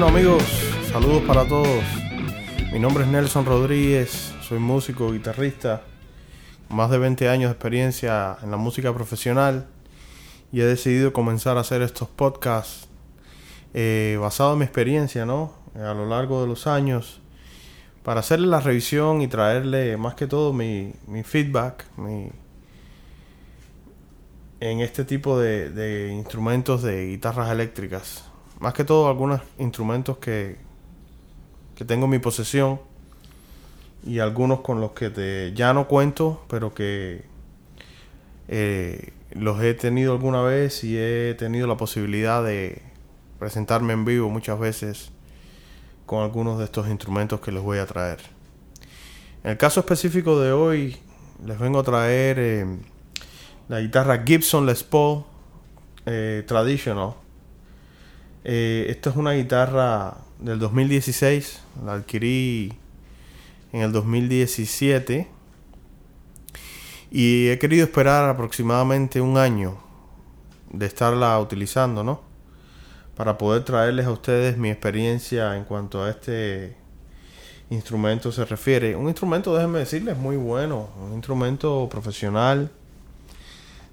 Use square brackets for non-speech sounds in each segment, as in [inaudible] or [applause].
Bueno, amigos, saludos para todos. Mi nombre es Nelson Rodríguez, soy músico, guitarrista, más de 20 años de experiencia en la música profesional y he decidido comenzar a hacer estos podcasts eh, basado en mi experiencia, ¿no? A lo largo de los años, para hacerle la revisión y traerle más que todo mi, feedback, en este tipo de instrumentos de guitarras eléctricas. Más que todo algunos instrumentos que, que tengo en mi posesión y algunos con los que te, ya no cuento, pero que eh, los he tenido alguna vez y he tenido la posibilidad de presentarme en vivo muchas veces con algunos de estos instrumentos que les voy a traer. En el caso específico de hoy, les vengo a traer eh, la guitarra Gibson Les Paul eh, Traditional. Eh, esta es una guitarra del 2016, la adquirí en el 2017 y he querido esperar aproximadamente un año de estarla utilizando, ¿no? Para poder traerles a ustedes mi experiencia en cuanto a este instrumento se refiere. Un instrumento, déjenme decirles, muy bueno, un instrumento profesional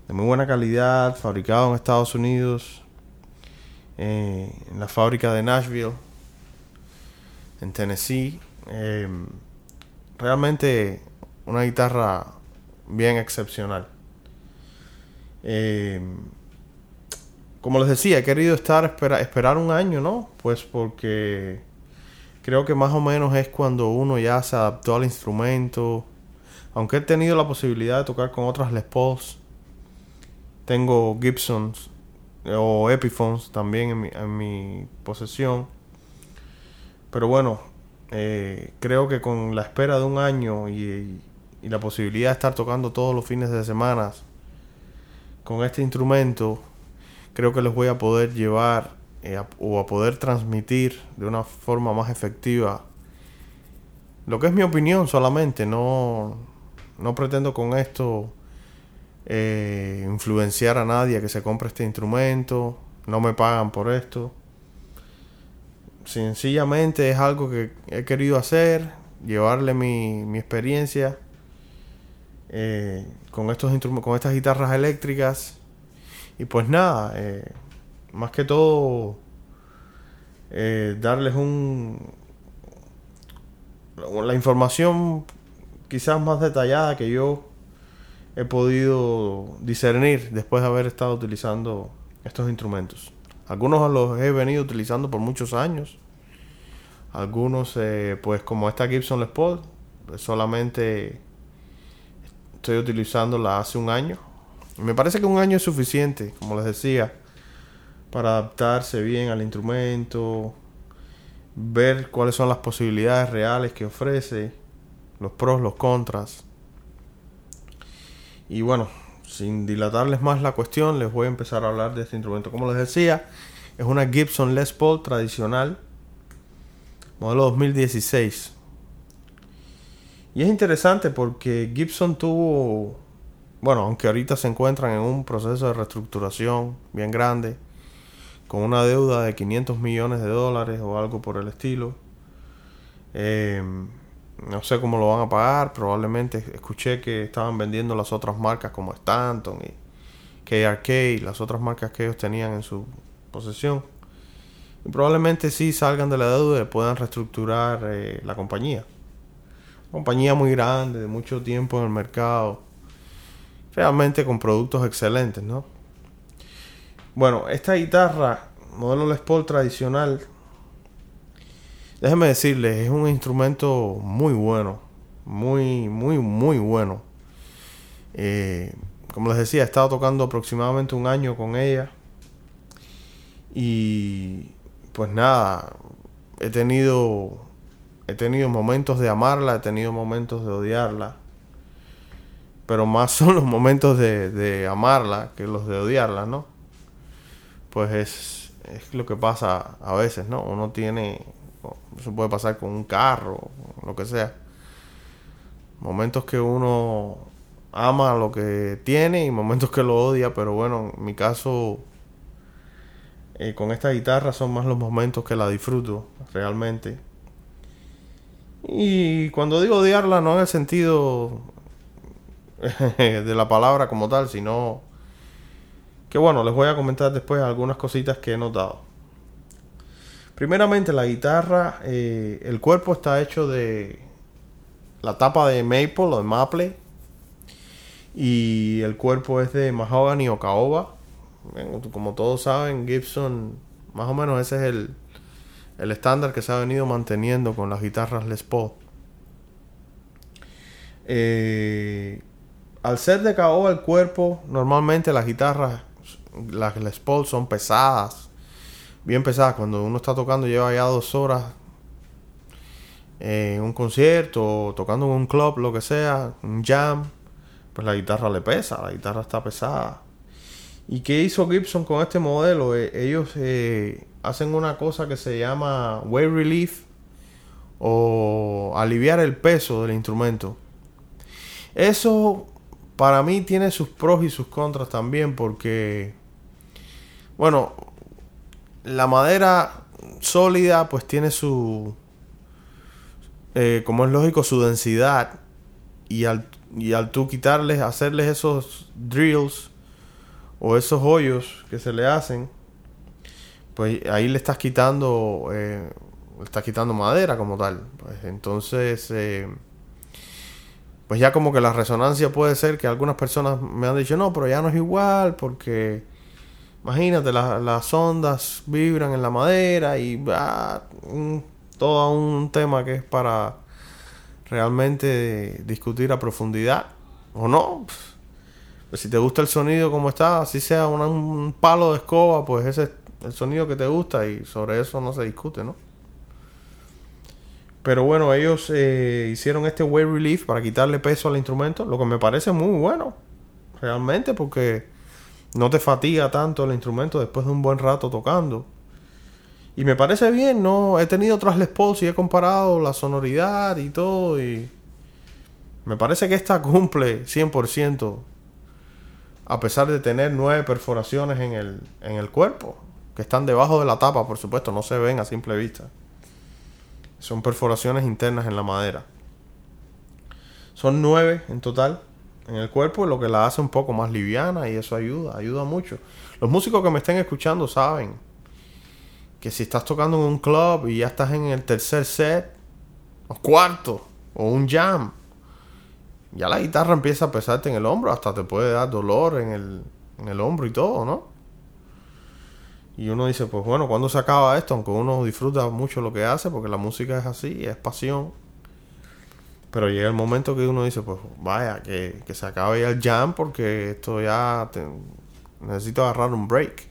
de muy buena calidad, fabricado en Estados Unidos, eh, en la fábrica de Nashville, en Tennessee. Eh, realmente una guitarra bien excepcional. Eh, como les decía, he querido estar espera, esperar un año, ¿no? Pues porque creo que más o menos es cuando uno ya se adaptó al instrumento. Aunque he tenido la posibilidad de tocar con otras Les Pauls, tengo Gibsons o Epiphones también en mi, en mi posesión. Pero bueno, eh, creo que con la espera de un año y, y, la posibilidad de estar tocando todos los fines de semana con este instrumento, creo que les voy a poder llevar eh, o a poder transmitir de una forma más efectiva lo que es mi opinión solamente. No, no pretendo con esto eh, influenciar a nadie a que se compre este instrumento. No me pagan por esto. Sencillamente es algo que he querido hacer, llevarle mi, mi experiencia eh, con, estos con estas guitarras eléctricas. Y pues nada, eh, más que todo, darles un la información quizás más detallada que yo he podido discernir después de haber estado utilizando estos instrumentos. Algunos los he venido utilizando por muchos años. Algunos, eh, pues como esta Gibson Les Paul, pues solamente estoy utilizándola hace un año. Me parece que un año es suficiente, como les decía, para adaptarse bien al instrumento, ver cuáles son las posibilidades reales que ofrece, los pros, los contras. Y bueno, sin dilatarles más la cuestión, les voy a empezar a hablar de este instrumento. Como les decía, es una Gibson Les Paul tradicional, modelo 2016. Y es interesante porque Gibson tuvo, bueno, aunque ahorita se encuentran en un proceso de reestructuración bien grande, con una deuda de 500 millones de dólares o algo por el estilo. Eh, no sé cómo lo van a pagar. Probablemente escuché que estaban vendiendo las otras marcas como Stanton y KRK, las otras marcas que ellos tenían en su posesión. Y probablemente sí salgan de la deuda y puedan reestructurar eh, la compañía. compañía muy grande, de mucho tiempo en el mercado. Realmente con productos excelentes, ¿no? Bueno, esta guitarra, modelo Les Paul tradicional, déjenme decirles, es un instrumento muy bueno. Muy, muy, muy bueno. Eh, como les decía, he estado tocando aproximadamente un año con ella. Y pues nada, he tenido he tenido momentos de amarla, he tenido momentos de odiarla. Pero más son los momentos de, de amarla que los de odiarla, ¿no? Pues es, es lo que pasa a veces, ¿no? Uno tiene eso puede pasar con un carro, lo que sea. Momentos que uno ama lo que tiene y momentos que lo odia, pero bueno, en mi caso Eh, con esta guitarra son más los momentos que la disfruto realmente. Y cuando digo odiarla no en el sentido [laughs] de la palabra como tal, sino que bueno, les voy a comentar después algunas cositas que he notado. Primeramente la guitarra, eh, el cuerpo está hecho de la tapa de maple o de maple y el cuerpo es de mahogany o caoba. Como todos saben, Gibson, más o menos ese es el, el estándar que se ha venido manteniendo con las guitarras Les Paul. Eh, al ser de caoba el cuerpo, normalmente las guitarras, las Les Paul son pesadas, bien pesadas. Cuando uno está tocando, lleva ya dos horas en un concierto, tocando en un club, lo que sea, un jam, pues la guitarra le pesa, la guitarra está pesada. ¿Y qué hizo Gibson con este modelo? Eh, ellos eh, hacen una cosa que se llama weight relief o aliviar el peso del instrumento. Eso para mí tiene sus pros y sus contras también porque, bueno, la madera sólida pues tiene su, eh, como es lógico, su densidad y al, y al tú quitarles, hacerles esos drills o esos hoyos que se le hacen, pues ahí le estás quitando, eh, estás quitando madera como tal. Pues entonces, eh, pues ya como que la resonancia puede ser que algunas personas me han dicho, no, pero ya no es igual porque, imagínate, las ondas vibran en la madera y va todo un tema que es para realmente discutir a profundidad o no. Pues si te gusta el sonido como está, así sea un palo de escoba, pues ese el sonido que te gusta y sobre eso no se discute, ¿no? Pero bueno, ellos eh, hicieron este weight relief para quitarle peso al instrumento, lo que me parece muy bueno, realmente, porque no te fatiga tanto el instrumento después de un buen rato tocando. Y me parece bien, ¿no? He tenido otras Les Paul y he comparado la sonoridad y todo y... Me parece que esta cumple 100% a pesar de tener nueve perforaciones en el, en el cuerpo que están debajo de la tapa, por supuesto, no se ven a simple vista. Son perforaciones internas en la madera. Son nueve en total en el cuerpo, lo que la hace un poco más liviana y eso ayuda, ayuda mucho. Los músicos que me estén escuchando saben que si estás tocando en un club y ya estás en el tercer set, o cuarto, o un jam, ya la guitarra empieza a pesarte en el hombro, hasta te puede dar dolor en el, en el hombro y todo, ¿no? Y uno dice, pues bueno, ¿cuándo se acaba esto? Aunque uno disfruta mucho lo que hace, porque la música es así, es pasión. Pero llega el momento que uno dice, pues vaya, que, se acabe ya el jam, porque esto ya necesito agarrar un break.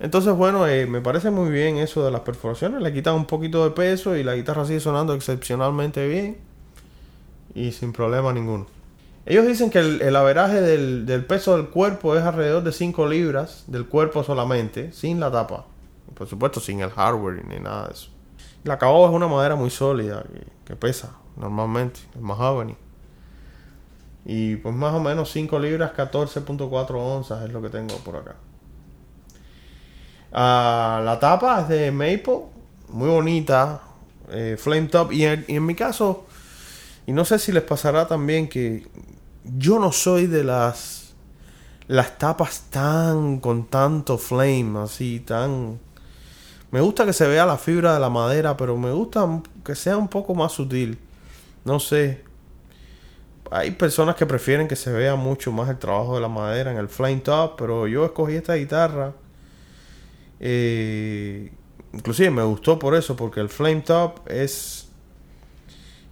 Entonces, bueno, eh, me parece muy bien eso de las perforaciones. Le quitan un poquito de peso y la guitarra sigue sonando excepcionalmente bien. Y sin problema ninguno. Ellos dicen que el, el averaje del, peso del cuerpo es alrededor de 5 libras del cuerpo solamente, sin la tapa. Por supuesto, sin el hardware ni nada de eso. La caoba es una madera muy sólida que, pesa normalmente, el mahogany. Y pues más o menos 5 libras, 14.4 onzas es lo que tengo por acá. Ah, la tapa es de maple, muy bonita, eh, flame top. Y y en mi caso, y no sé si les pasará también que yo no soy de las las tapas tan con tanto flame así tan me gusta que se vea la fibra de la madera pero me gusta que sea un poco más sutil no sé hay personas que prefieren que se vea mucho más el trabajo de la madera en el flame top pero yo escogí esta guitarra eh, inclusive me gustó por eso porque el flame top es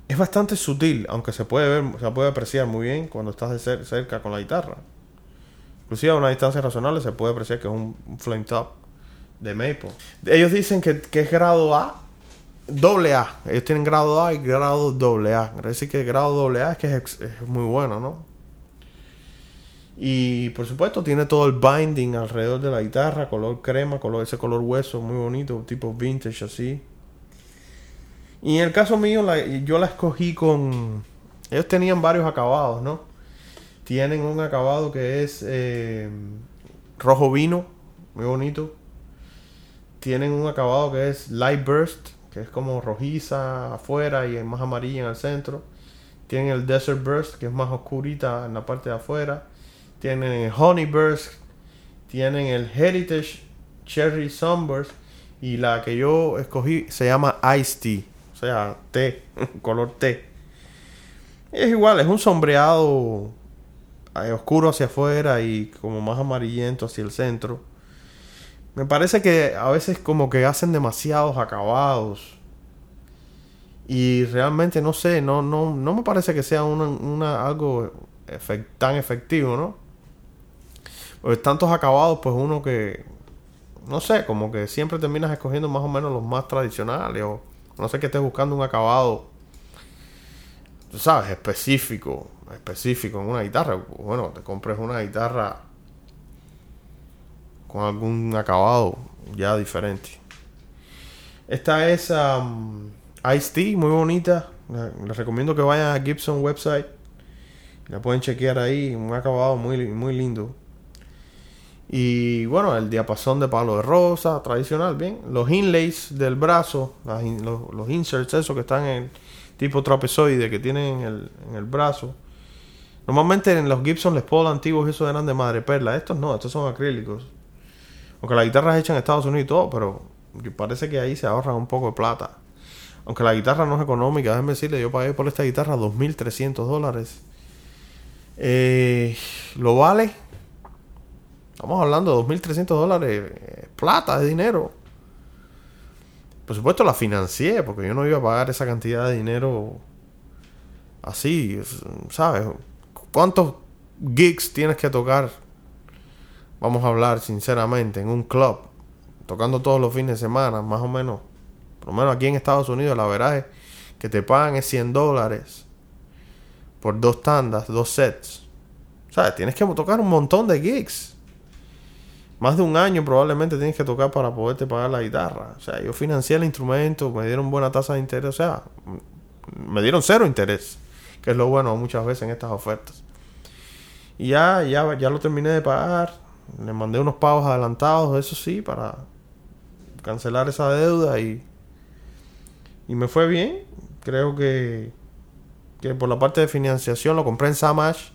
es bastante sutil, aunque se puede ver, se puede apreciar muy bien cuando estás de cerca con la guitarra. Inclusive a una distancia razonable se puede apreciar que es un, flame top de maple. Ellos dicen que, es grado A, doble A. Ellos tienen grado A y grado doble A. Quiere decir que grado doble A es que es, muy bueno, ¿no? Y por supuesto tiene todo el binding alrededor de la guitarra, color crema, color ese color hueso muy bonito, tipo vintage así. Y en el caso mío, yo la escogí con... Ellos tenían varios acabados, ¿no? Tienen un acabado que es eh, rojo vino, muy bonito. tienen un acabado que es Light Burst, que es como rojiza afuera y más amarilla en el centro. Tienen el Desert Burst, que es más oscurita en la parte de afuera. Tienen el Honey Burst. Tienen el Heritage Cherry Sunburst. Y la que yo escogí se llama Ice Tea. O sea, té, [laughs] color té. Es igual, es un sombreado eh, oscuro hacia afuera y como más amarillento hacia el centro. Me parece que a veces como que hacen demasiados acabados. Y realmente no sé, no, no, no me parece que sea una, algo tan efectivo, ¿no? Pues tantos acabados, pues uno que, no sé, como que siempre terminas escogiendo más o menos los más tradicionales. O no sé que estés buscando un acabado, tú sabes, específico, específico en una guitarra. Bueno, te compres una guitarra con algún acabado ya diferente. Esta es um, Ice Tea, muy bonita. Les recomiendo que vayan a Gibson website. La pueden chequear ahí, un acabado muy, muy lindo. Y bueno, el diapasón de palo de rosa, tradicional, bien. Los inlays del brazo, los, inserts, esos que están en tipo trapezoide que tienen en el, en el brazo. Normalmente en los Gibson Les Paul antiguos esos eran de madre perla. Estos no, estos son acrílicos. Aunque la guitarra es hecha en Estados Unidos y todo, pero parece que ahí se ahorra un poco de plata. Aunque la guitarra no es económica, déjenme decirle, yo pagué por esta guitarra 2.300 dólares. Eh, ¿Lo vale? Estamos hablando de 2.300 dólares. Eh, plata, de dinero. Por supuesto la financié, porque yo no iba a pagar esa cantidad de dinero así, ¿sabes? ¿Cuántos gigs tienes que tocar vamos a hablar sinceramente, en un club, tocando todos los fines de semana, más o menos, por lo menos aquí en Estados Unidos, la verdad es que te pagan es 100 dólares por dos tandas, dos sets. O sea, tienes que tocar un montón de gigs. Más de un año probablemente tienes que tocar para poderte pagar la guitarra. O sea, yo financié el instrumento, me dieron buena tasa de interés. O sea, me dieron cero interés. Que es lo bueno muchas veces en estas ofertas. Y ya, ya, ya lo terminé de pagar. Le mandé unos pagos adelantados, eso sí, para cancelar esa deuda y, y me fue bien. Creo que, que por la parte de financiación lo compré en Samash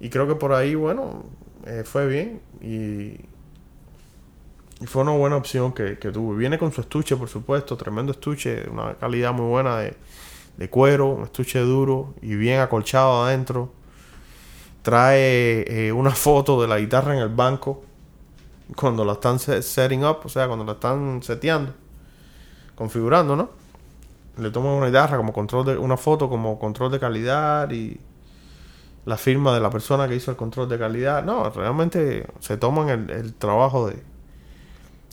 y creo que por ahí, bueno, eh, fue bien y, y, fue una buena opción que, que, tuve. Viene con su estuche, por supuesto, tremendo estuche, una calidad muy buena de, de cuero, un estuche duro y bien acolchado adentro trae eh, una [laughs] foto de la guitarra en el banco cuando la están setting up, o sea, cuando la están seteando, configurando, ¿no? Le toman una guitarra como control de una foto como control de calidad y la firma de la persona que hizo el control de calidad. No, realmente se toman el, el trabajo de,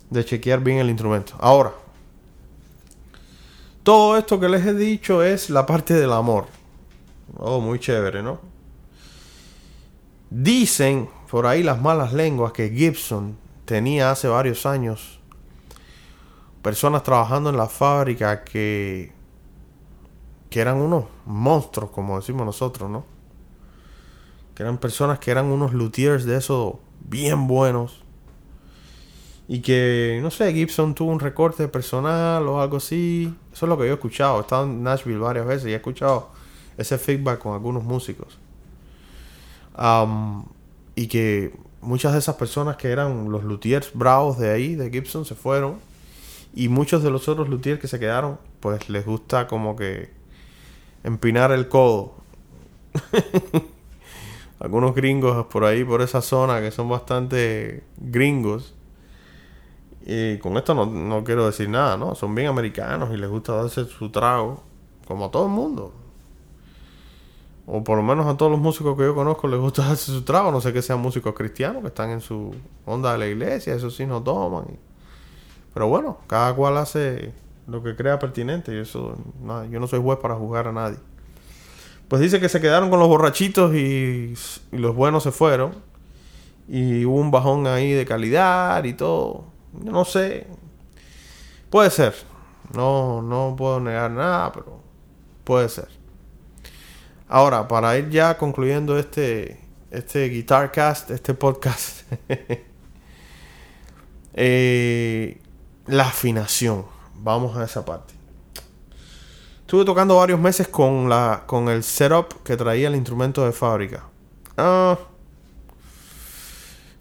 de chequear bien el instrumento. Ahora, todo esto que les he dicho es la parte del amor. Oh, muy chévere, ¿no? Dicen por ahí las malas lenguas que Gibson tenía hace varios años personas trabajando en la fábrica que, que eran unos monstruos, como decimos nosotros, ¿no? Que eran personas que eran unos luthiers de esos bien buenos. Y que, no sé, Gibson tuvo un recorte personal o algo así. Eso es lo que yo he escuchado. He estado en Nashville varias veces y he escuchado ese feedback con algunos músicos y que muchas de esas personas que eran los luthiers bravos de ahí, de Gibson, se fueron. Y muchos de los otros luthiers que se quedaron, pues les gusta como que empinar el codo. [laughs] Algunos gringos por ahí, por esa zona, que son bastante gringos. Y con esto no, no quiero decir nada, ¿no? Son bien americanos y les gusta darse su trago, como a todo el mundo o por lo menos a todos los músicos que yo conozco les gusta [laughs] hacer su trabajo, no sé que sean músicos cristianos que están en su onda de la iglesia, eso sí no toman. Pero bueno, cada cual hace lo que crea pertinente y eso, yo no soy juez para juzgar a nadie. Pues dice que se quedaron con los borrachitos y, y los buenos se fueron. Y hubo un bajón ahí de calidad y todo. Yo no sé. Puede ser. No, no puedo negar nada, pero puede ser. Ahora, para ir ya concluyendo este, este Guitar Cast, este podcast, [laughs] eh, la afinación. Vamos a esa parte. Estuve tocando varios meses con, la, con el setup que traía el instrumento de fábrica. Ah,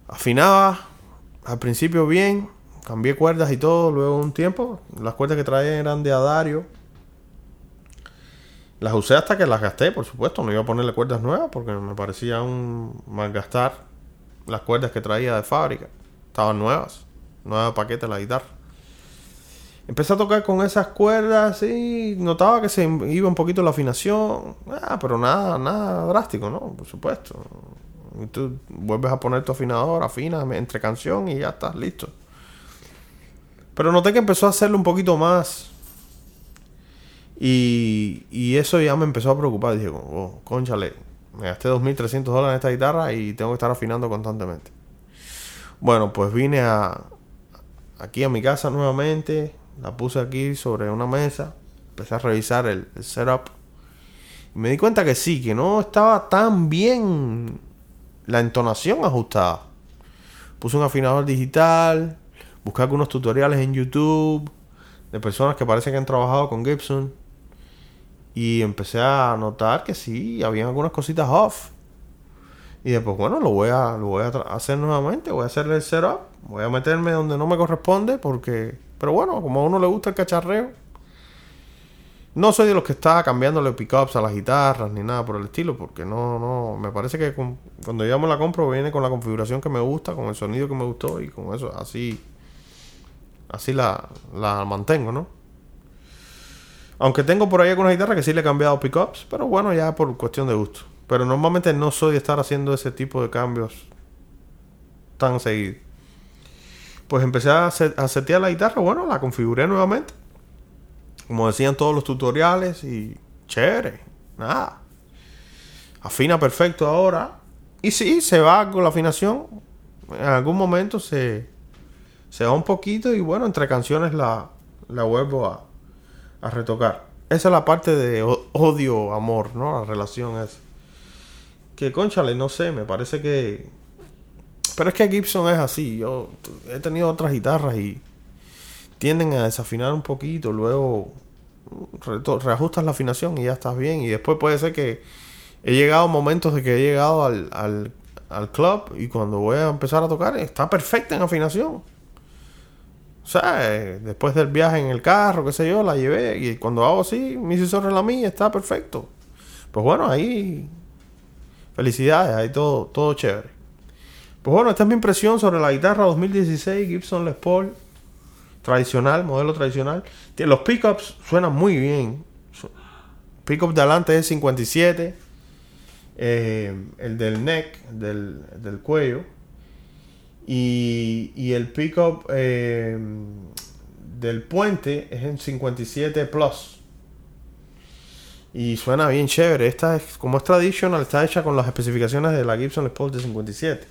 afinaba al principio bien, cambié cuerdas y todo, luego un tiempo, las cuerdas que traía eran de Adario. Las usé hasta que las gasté, por supuesto, no iba a ponerle cuerdas nuevas porque me parecía un malgastar las cuerdas que traía de fábrica. Estaban nuevas, nueva paquete la guitarra. Empecé a tocar con esas cuerdas y notaba que se iba un poquito la afinación. Ah, pero nada, nada drástico, ¿no? Por supuesto. Y tú vuelves a poner tu afinador, afinas entre canción y ya estás listo. Pero noté que empezó a hacerlo un poquito más. Y, y eso ya me empezó a preocupar. Dije, oh, conchale, me gasté 2.300 dólares en esta guitarra y tengo que estar afinando constantemente. Bueno, pues vine a, aquí a mi casa nuevamente. La puse aquí sobre una mesa. Empecé a revisar el, setup. Y me di cuenta que sí, que no estaba tan bien la entonación ajustada. Puse un afinador digital, busqué algunos tutoriales en YouTube de personas que parece que han trabajado con Gibson y empecé a notar que sí, había algunas cositas off. Y después, bueno, lo voy a, lo voy a hacer nuevamente, voy a hacer el setup, voy a meterme donde no me corresponde porque, pero bueno, como a uno le gusta el cacharreo, no soy de los que está cambiándole pickups a las guitarras ni nada por el estilo, porque no, no, me parece que cuando yo me la compro viene con la configuración que me gusta, con el sonido que me gustó y con eso, así, así la, la mantengo, ¿no? Aunque tengo por ahí algunas guitarras que sí le he cambiado pickups, pero bueno, ya por cuestión de gusto. Pero normalmente no soy de estar haciendo ese tipo de cambios tan seguido. Pues empecé a, a setear la guitarra, bueno, la configuré nuevamente como decían todos los tutoriales y chévere, nada. Afina perfecto ahora. Y sí, se va con la afinación. En algún momento se, se va un poquito y bueno, entre canciones la, la vuelvo a, a retocar. Esa es la parte de odio, amor, ¿no? La relación es. Que conchale, no sé, me parece que. Pero es que Gibson es así. Yo he tenido otras guitarras y tienden a desafinar un poquito, luego reajustas la afinación y ya estás bien. Y después puede ser que he llegado momentos de que he llegado al, al, al club y cuando voy a empezar a tocar está perfecta en afinación. Sea, después del viaje en el carro, qué sé yo, la llevé y cuando hago así, mi sobre la mía está perfecto. Pues bueno, ahí felicidades, ahí todo, todo chévere. Pues bueno, esta es mi impresión sobre la guitarra 2016 Gibson Les Paul tradicional, modelo tradicional. Los pickups suenan muy bien. Pickup de adelante es 57. Eh, el del neck, del, del cuello. Y, y el pickup eh, del puente es en 57 plus. Y suena bien chévere. Esta es, como es tradicional, está hecha con las especificaciones de la Gibson Les de 57.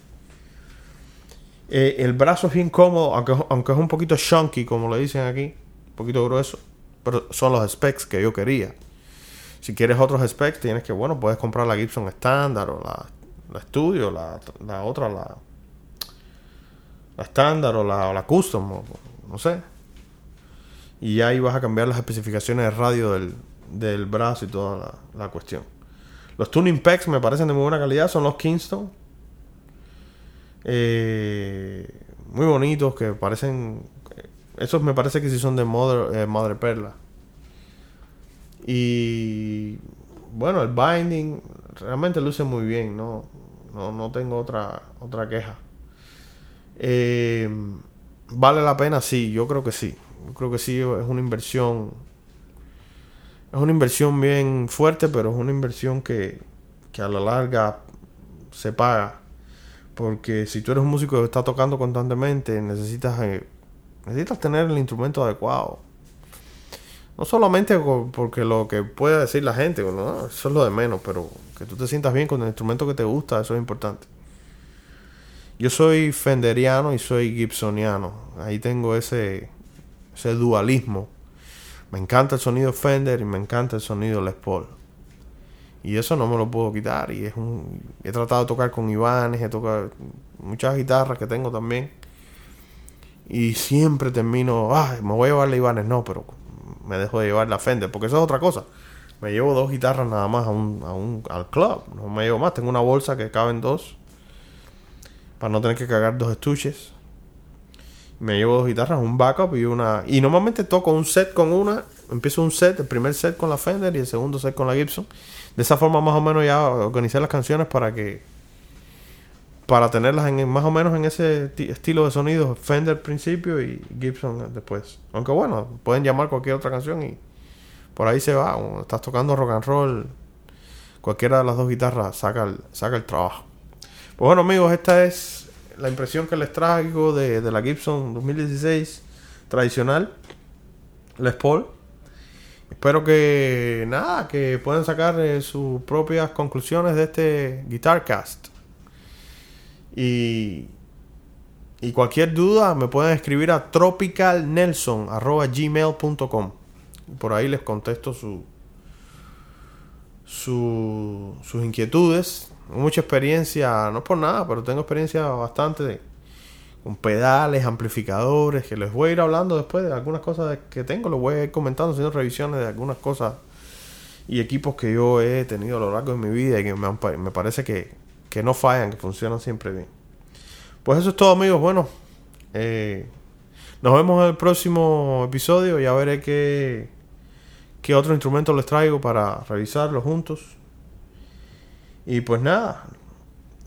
Eh, el brazo es bien cómodo, aunque, aunque es un poquito chunky, como le dicen aquí, un poquito grueso. Pero son los specs que yo quería. Si quieres otros specs, tienes que, bueno, puedes comprar la Gibson estándar o la, la Studio, la, la otra, la, la estándar o la, la custom, no sé. Y ahí vas a cambiar las especificaciones de radio del, del brazo y toda la, la cuestión. Los tuning packs me parecen de muy buena calidad, son los Kingston. Eh, muy bonitos que parecen. Esos me parece que sí son de Mother, eh, Madre Perla. Y bueno, el binding realmente luce muy bien, no, no, tengo otra, otra queja. Eh, ¿Vale la pena? Sí, yo creo que sí. Yo creo que sí, es una inversión. Es una inversión bien fuerte, pero es una inversión que, que a la larga se paga. Porque si tú eres un músico que está tocando constantemente, necesitas, eh, necesitas tener el instrumento adecuado. No solamente porque lo que pueda decir la gente, eso es lo de menos, pero que tú te sientas bien con el instrumento que te gusta, eso es importante. Yo soy fenderiano y soy gibsoniano. Ahí tengo ese, ese dualismo. Me encanta el sonido Fender y me encanta el sonido Les Paul. Y eso no me lo puedo quitar. Y es un. He tratado de tocar con Iván, he tocado muchas guitarras que tengo también. Y siempre termino, ay, me voy a llevar la Ibanez. No, pero me dejo de llevar la Fender, porque eso es otra cosa. Me llevo dos guitarras nada más a un, a un, al club. No me llevo más. Tengo una bolsa que caben dos. Para no tener que cargar dos estuches. Me llevo dos guitarras, un backup y una... Y normalmente toco un set con una. Empiezo un set, el primer set con la Fender y el segundo set con la Gibson. De esa forma más o menos ya organicé las canciones para que... Para tenerlas en, más o menos en ese estilo de sonido. Fender al principio y Gibson después. Aunque bueno, pueden llamar cualquier otra canción y por ahí se va. estás tocando rock and roll, cualquiera de las dos guitarras saca el, saca el trabajo. Pues bueno amigos, esta es la impresión que les traigo de, la Gibson 2016 tradicional Les Paul. Espero que nada, que puedan sacar eh, sus propias conclusiones de este Guitarcast. Y, y cualquier duda me pueden escribir a tropicalnelson.gmail.com Por ahí les contesto su, su, sus inquietudes mucha experiencia, no por nada, pero tengo experiencia bastante con pedales, amplificadores, que les voy a ir hablando después de algunas cosas que tengo, les voy a ir comentando, haciendo revisiones de algunas cosas y equipos que yo he tenido a lo largo de mi vida y que me, parece que, que, no fallan, que funcionan siempre bien. Pues eso es todo amigos, bueno, eh, nos vemos en el próximo episodio, ya veré qué, qué otro instrumento les traigo para revisarlo juntos. Y pues nada,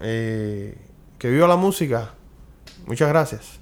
eh, que viva la música. Muchas gracias.